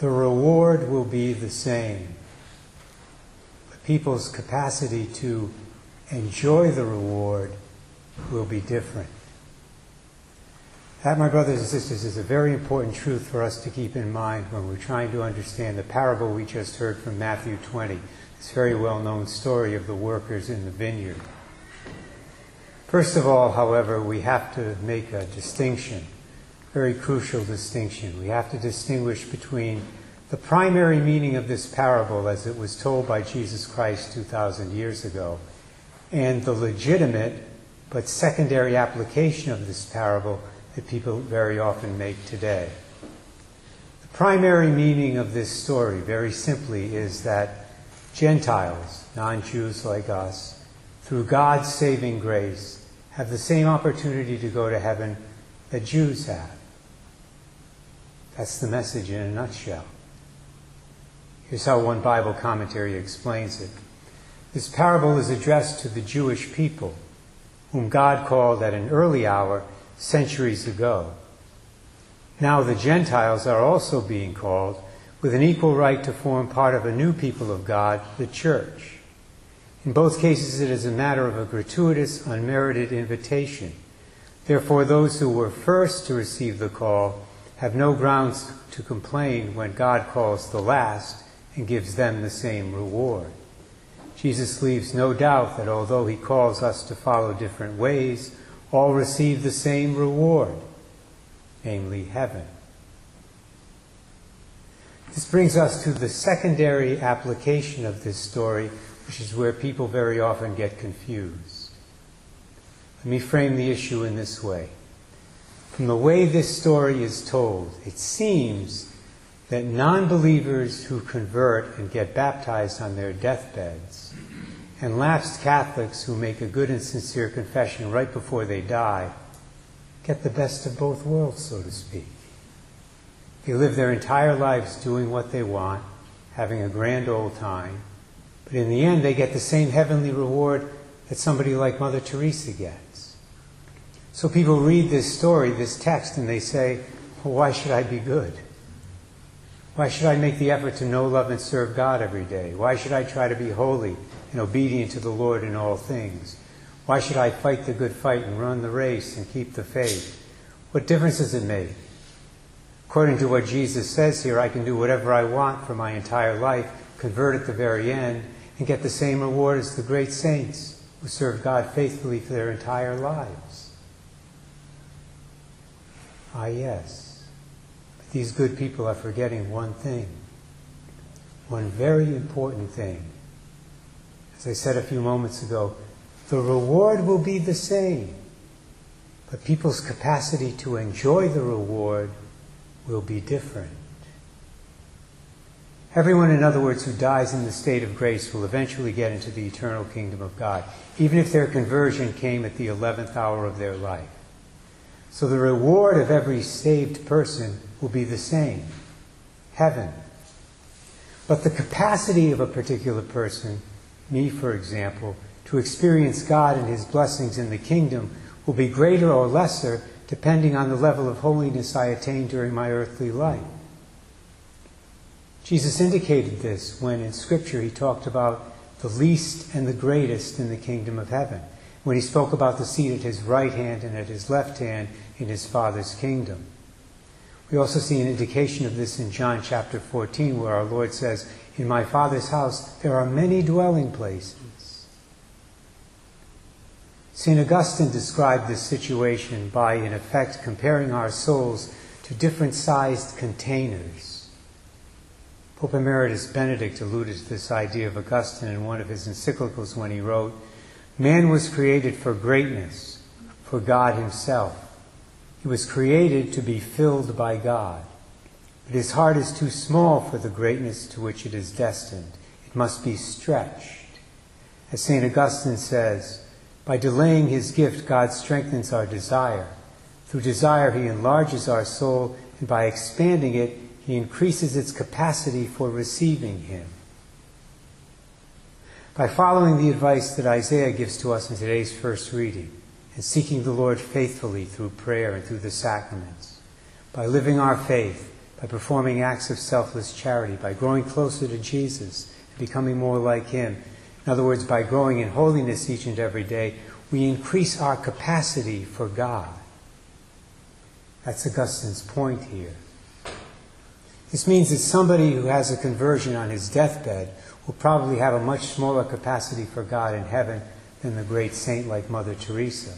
the reward will be the same. But people's capacity to enjoy the reward will be different. That, my brothers and sisters, is a very important truth for us to keep in mind when we're trying to understand the parable we just heard from Matthew 20, this very well known story of the workers in the vineyard. First of all, however, we have to make a distinction, very crucial distinction. We have to distinguish between the primary meaning of this parable as it was told by Jesus Christ 2,000 years ago and the legitimate but secondary application of this parable that people very often make today. The primary meaning of this story, very simply, is that Gentiles, non Jews like us, through God's saving grace, have the same opportunity to go to heaven that Jews have. That's the message in a nutshell. Here's how one Bible commentary explains it. This parable is addressed to the Jewish people, whom God called at an early hour centuries ago. Now the Gentiles are also being called with an equal right to form part of a new people of God, the church. In both cases, it is a matter of a gratuitous, unmerited invitation. Therefore, those who were first to receive the call have no grounds to complain when God calls the last and gives them the same reward. Jesus leaves no doubt that although he calls us to follow different ways, all receive the same reward, namely heaven. This brings us to the secondary application of this story, which is where people very often get confused. Let me frame the issue in this way. From the way this story is told, it seems that non believers who convert and get baptized on their deathbeds and lapsed Catholics who make a good and sincere confession right before they die get the best of both worlds, so to speak. They live their entire lives doing what they want, having a grand old time, but in the end they get the same heavenly reward that somebody like Mother Teresa gets. So people read this story, this text, and they say, well, why should I be good? Why should I make the effort to know, love, and serve God every day? Why should I try to be holy and obedient to the Lord in all things? Why should I fight the good fight and run the race and keep the faith? What difference does it make? According to what Jesus says here, I can do whatever I want for my entire life, convert at the very end, and get the same reward as the great saints who served God faithfully for their entire lives. Ah, yes. But these good people are forgetting one thing, one very important thing. As I said a few moments ago, the reward will be the same, but people's capacity to enjoy the reward will be different. Everyone, in other words, who dies in the state of grace will eventually get into the eternal kingdom of God, even if their conversion came at the 11th hour of their life. So the reward of every saved person will be the same heaven. But the capacity of a particular person me, for example, to experience God and His blessings in the kingdom will be greater or lesser depending on the level of holiness I attain during my earthly life. Jesus indicated this when in Scripture he talked about the least and the greatest in the kingdom of heaven, when he spoke about the seat at his right hand and at his left hand in his Father's kingdom. We also see an indication of this in John chapter 14, where our Lord says, in my Father's house there are many dwelling places. St. Augustine described this situation by, in effect, comparing our souls to different sized containers. Pope Emeritus Benedict alluded to this idea of Augustine in one of his encyclicals when he wrote, Man was created for greatness, for God Himself. He was created to be filled by God. But his heart is too small for the greatness to which it is destined. It must be stretched. As St. Augustine says, by delaying his gift, God strengthens our desire. Through desire, he enlarges our soul, and by expanding it, he increases its capacity for receiving him. By following the advice that Isaiah gives to us in today's first reading, and seeking the Lord faithfully through prayer and through the sacraments, by living our faith, by performing acts of selfless charity, by growing closer to Jesus and becoming more like Him. In other words, by growing in holiness each and every day, we increase our capacity for God. That's Augustine's point here. This means that somebody who has a conversion on his deathbed will probably have a much smaller capacity for God in heaven than the great saint like Mother Teresa.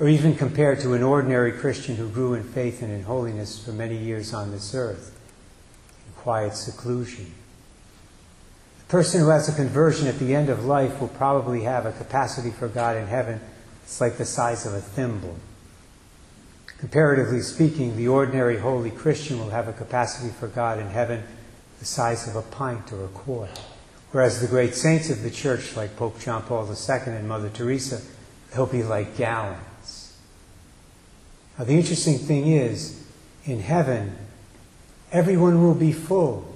Or even compared to an ordinary Christian who grew in faith and in holiness for many years on this earth, in quiet seclusion. The person who has a conversion at the end of life will probably have a capacity for God in heaven that's like the size of a thimble. Comparatively speaking, the ordinary holy Christian will have a capacity for God in heaven the size of a pint or a quart. Whereas the great saints of the church, like Pope John Paul II and Mother Teresa, they'll be like gallons. Now, the interesting thing is, in heaven, everyone will be full.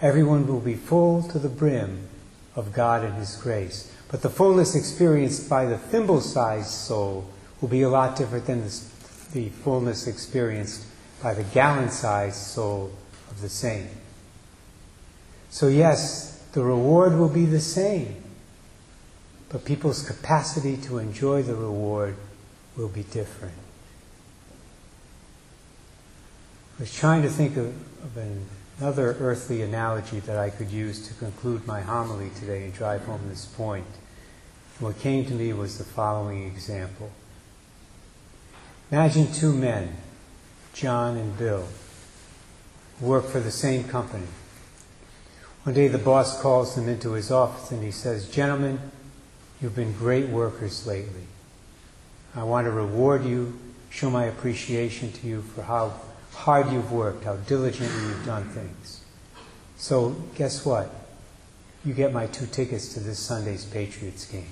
Everyone will be full to the brim of God and His grace. But the fullness experienced by the thimble sized soul will be a lot different than the, fullness experienced by the gallon sized soul of the same. So, yes, the reward will be the same, but people's capacity to enjoy the reward will be different. I was trying to think of, of another earthly analogy that I could use to conclude my homily today and drive home this point. What came to me was the following example. Imagine two men, John and Bill, work for the same company. One day the boss calls them into his office and he says, Gentlemen, you've been great workers lately. I want to reward you, show my appreciation to you for how hard you've worked, how diligently you've done things. So, guess what? You get my two tickets to this Sunday's Patriots game.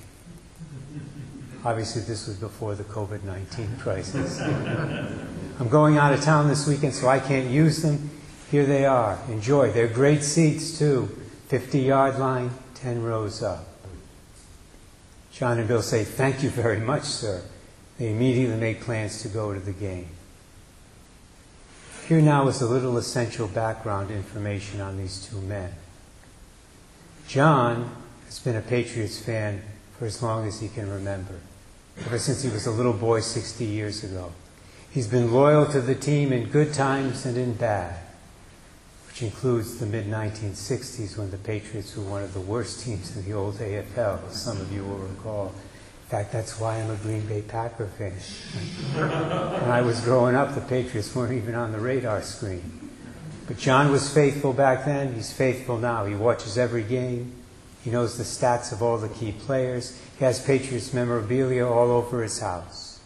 Obviously, this was before the COVID 19 crisis. I'm going out of town this weekend, so I can't use them. Here they are. Enjoy. They're great seats, too. 50 yard line, 10 rows up. John and Bill say, Thank you very much, sir. They immediately make plans to go to the game. Here now is a little essential background information on these two men. John has been a Patriots fan for as long as he can remember, ever since he was a little boy 60 years ago. He's been loyal to the team in good times and in bad, which includes the mid 1960s when the Patriots were one of the worst teams in the old AFL, as some of you will recall. In fact, that's why I'm a Green Bay Packer fan. when I was growing up, the Patriots weren't even on the radar screen. But John was faithful back then. He's faithful now. He watches every game. He knows the stats of all the key players. He has Patriots memorabilia all over his house.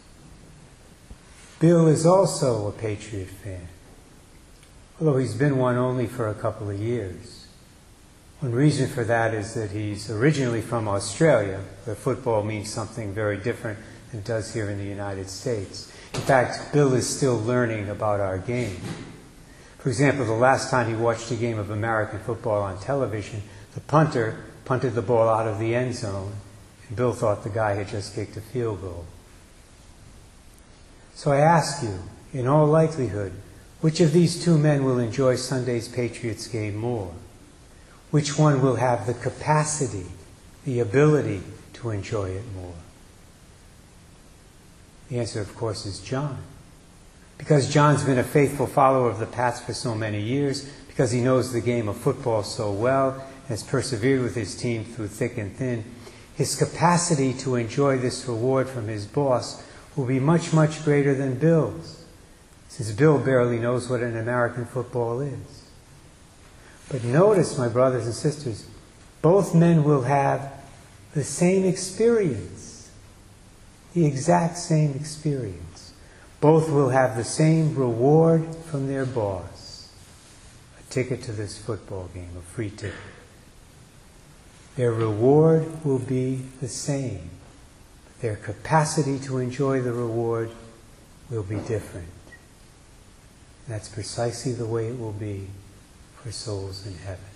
Bill is also a Patriot fan, although he's been one only for a couple of years. One reason for that is that he's originally from Australia, where football means something very different than it does here in the United States. In fact, Bill is still learning about our game. For example, the last time he watched a game of American football on television, the punter punted the ball out of the end zone, and Bill thought the guy had just kicked a field goal. So I ask you, in all likelihood, which of these two men will enjoy Sunday's Patriots game more? Which one will have the capacity, the ability to enjoy it more? The answer, of course, is John. Because John's been a faithful follower of the Pats for so many years, because he knows the game of football so well, has persevered with his team through thick and thin, his capacity to enjoy this reward from his boss will be much, much greater than Bill's, since Bill barely knows what an American football is. But notice, my brothers and sisters, both men will have the same experience, the exact same experience. Both will have the same reward from their boss a ticket to this football game, a free ticket. Their reward will be the same. Their capacity to enjoy the reward will be different. That's precisely the way it will be for souls in heaven.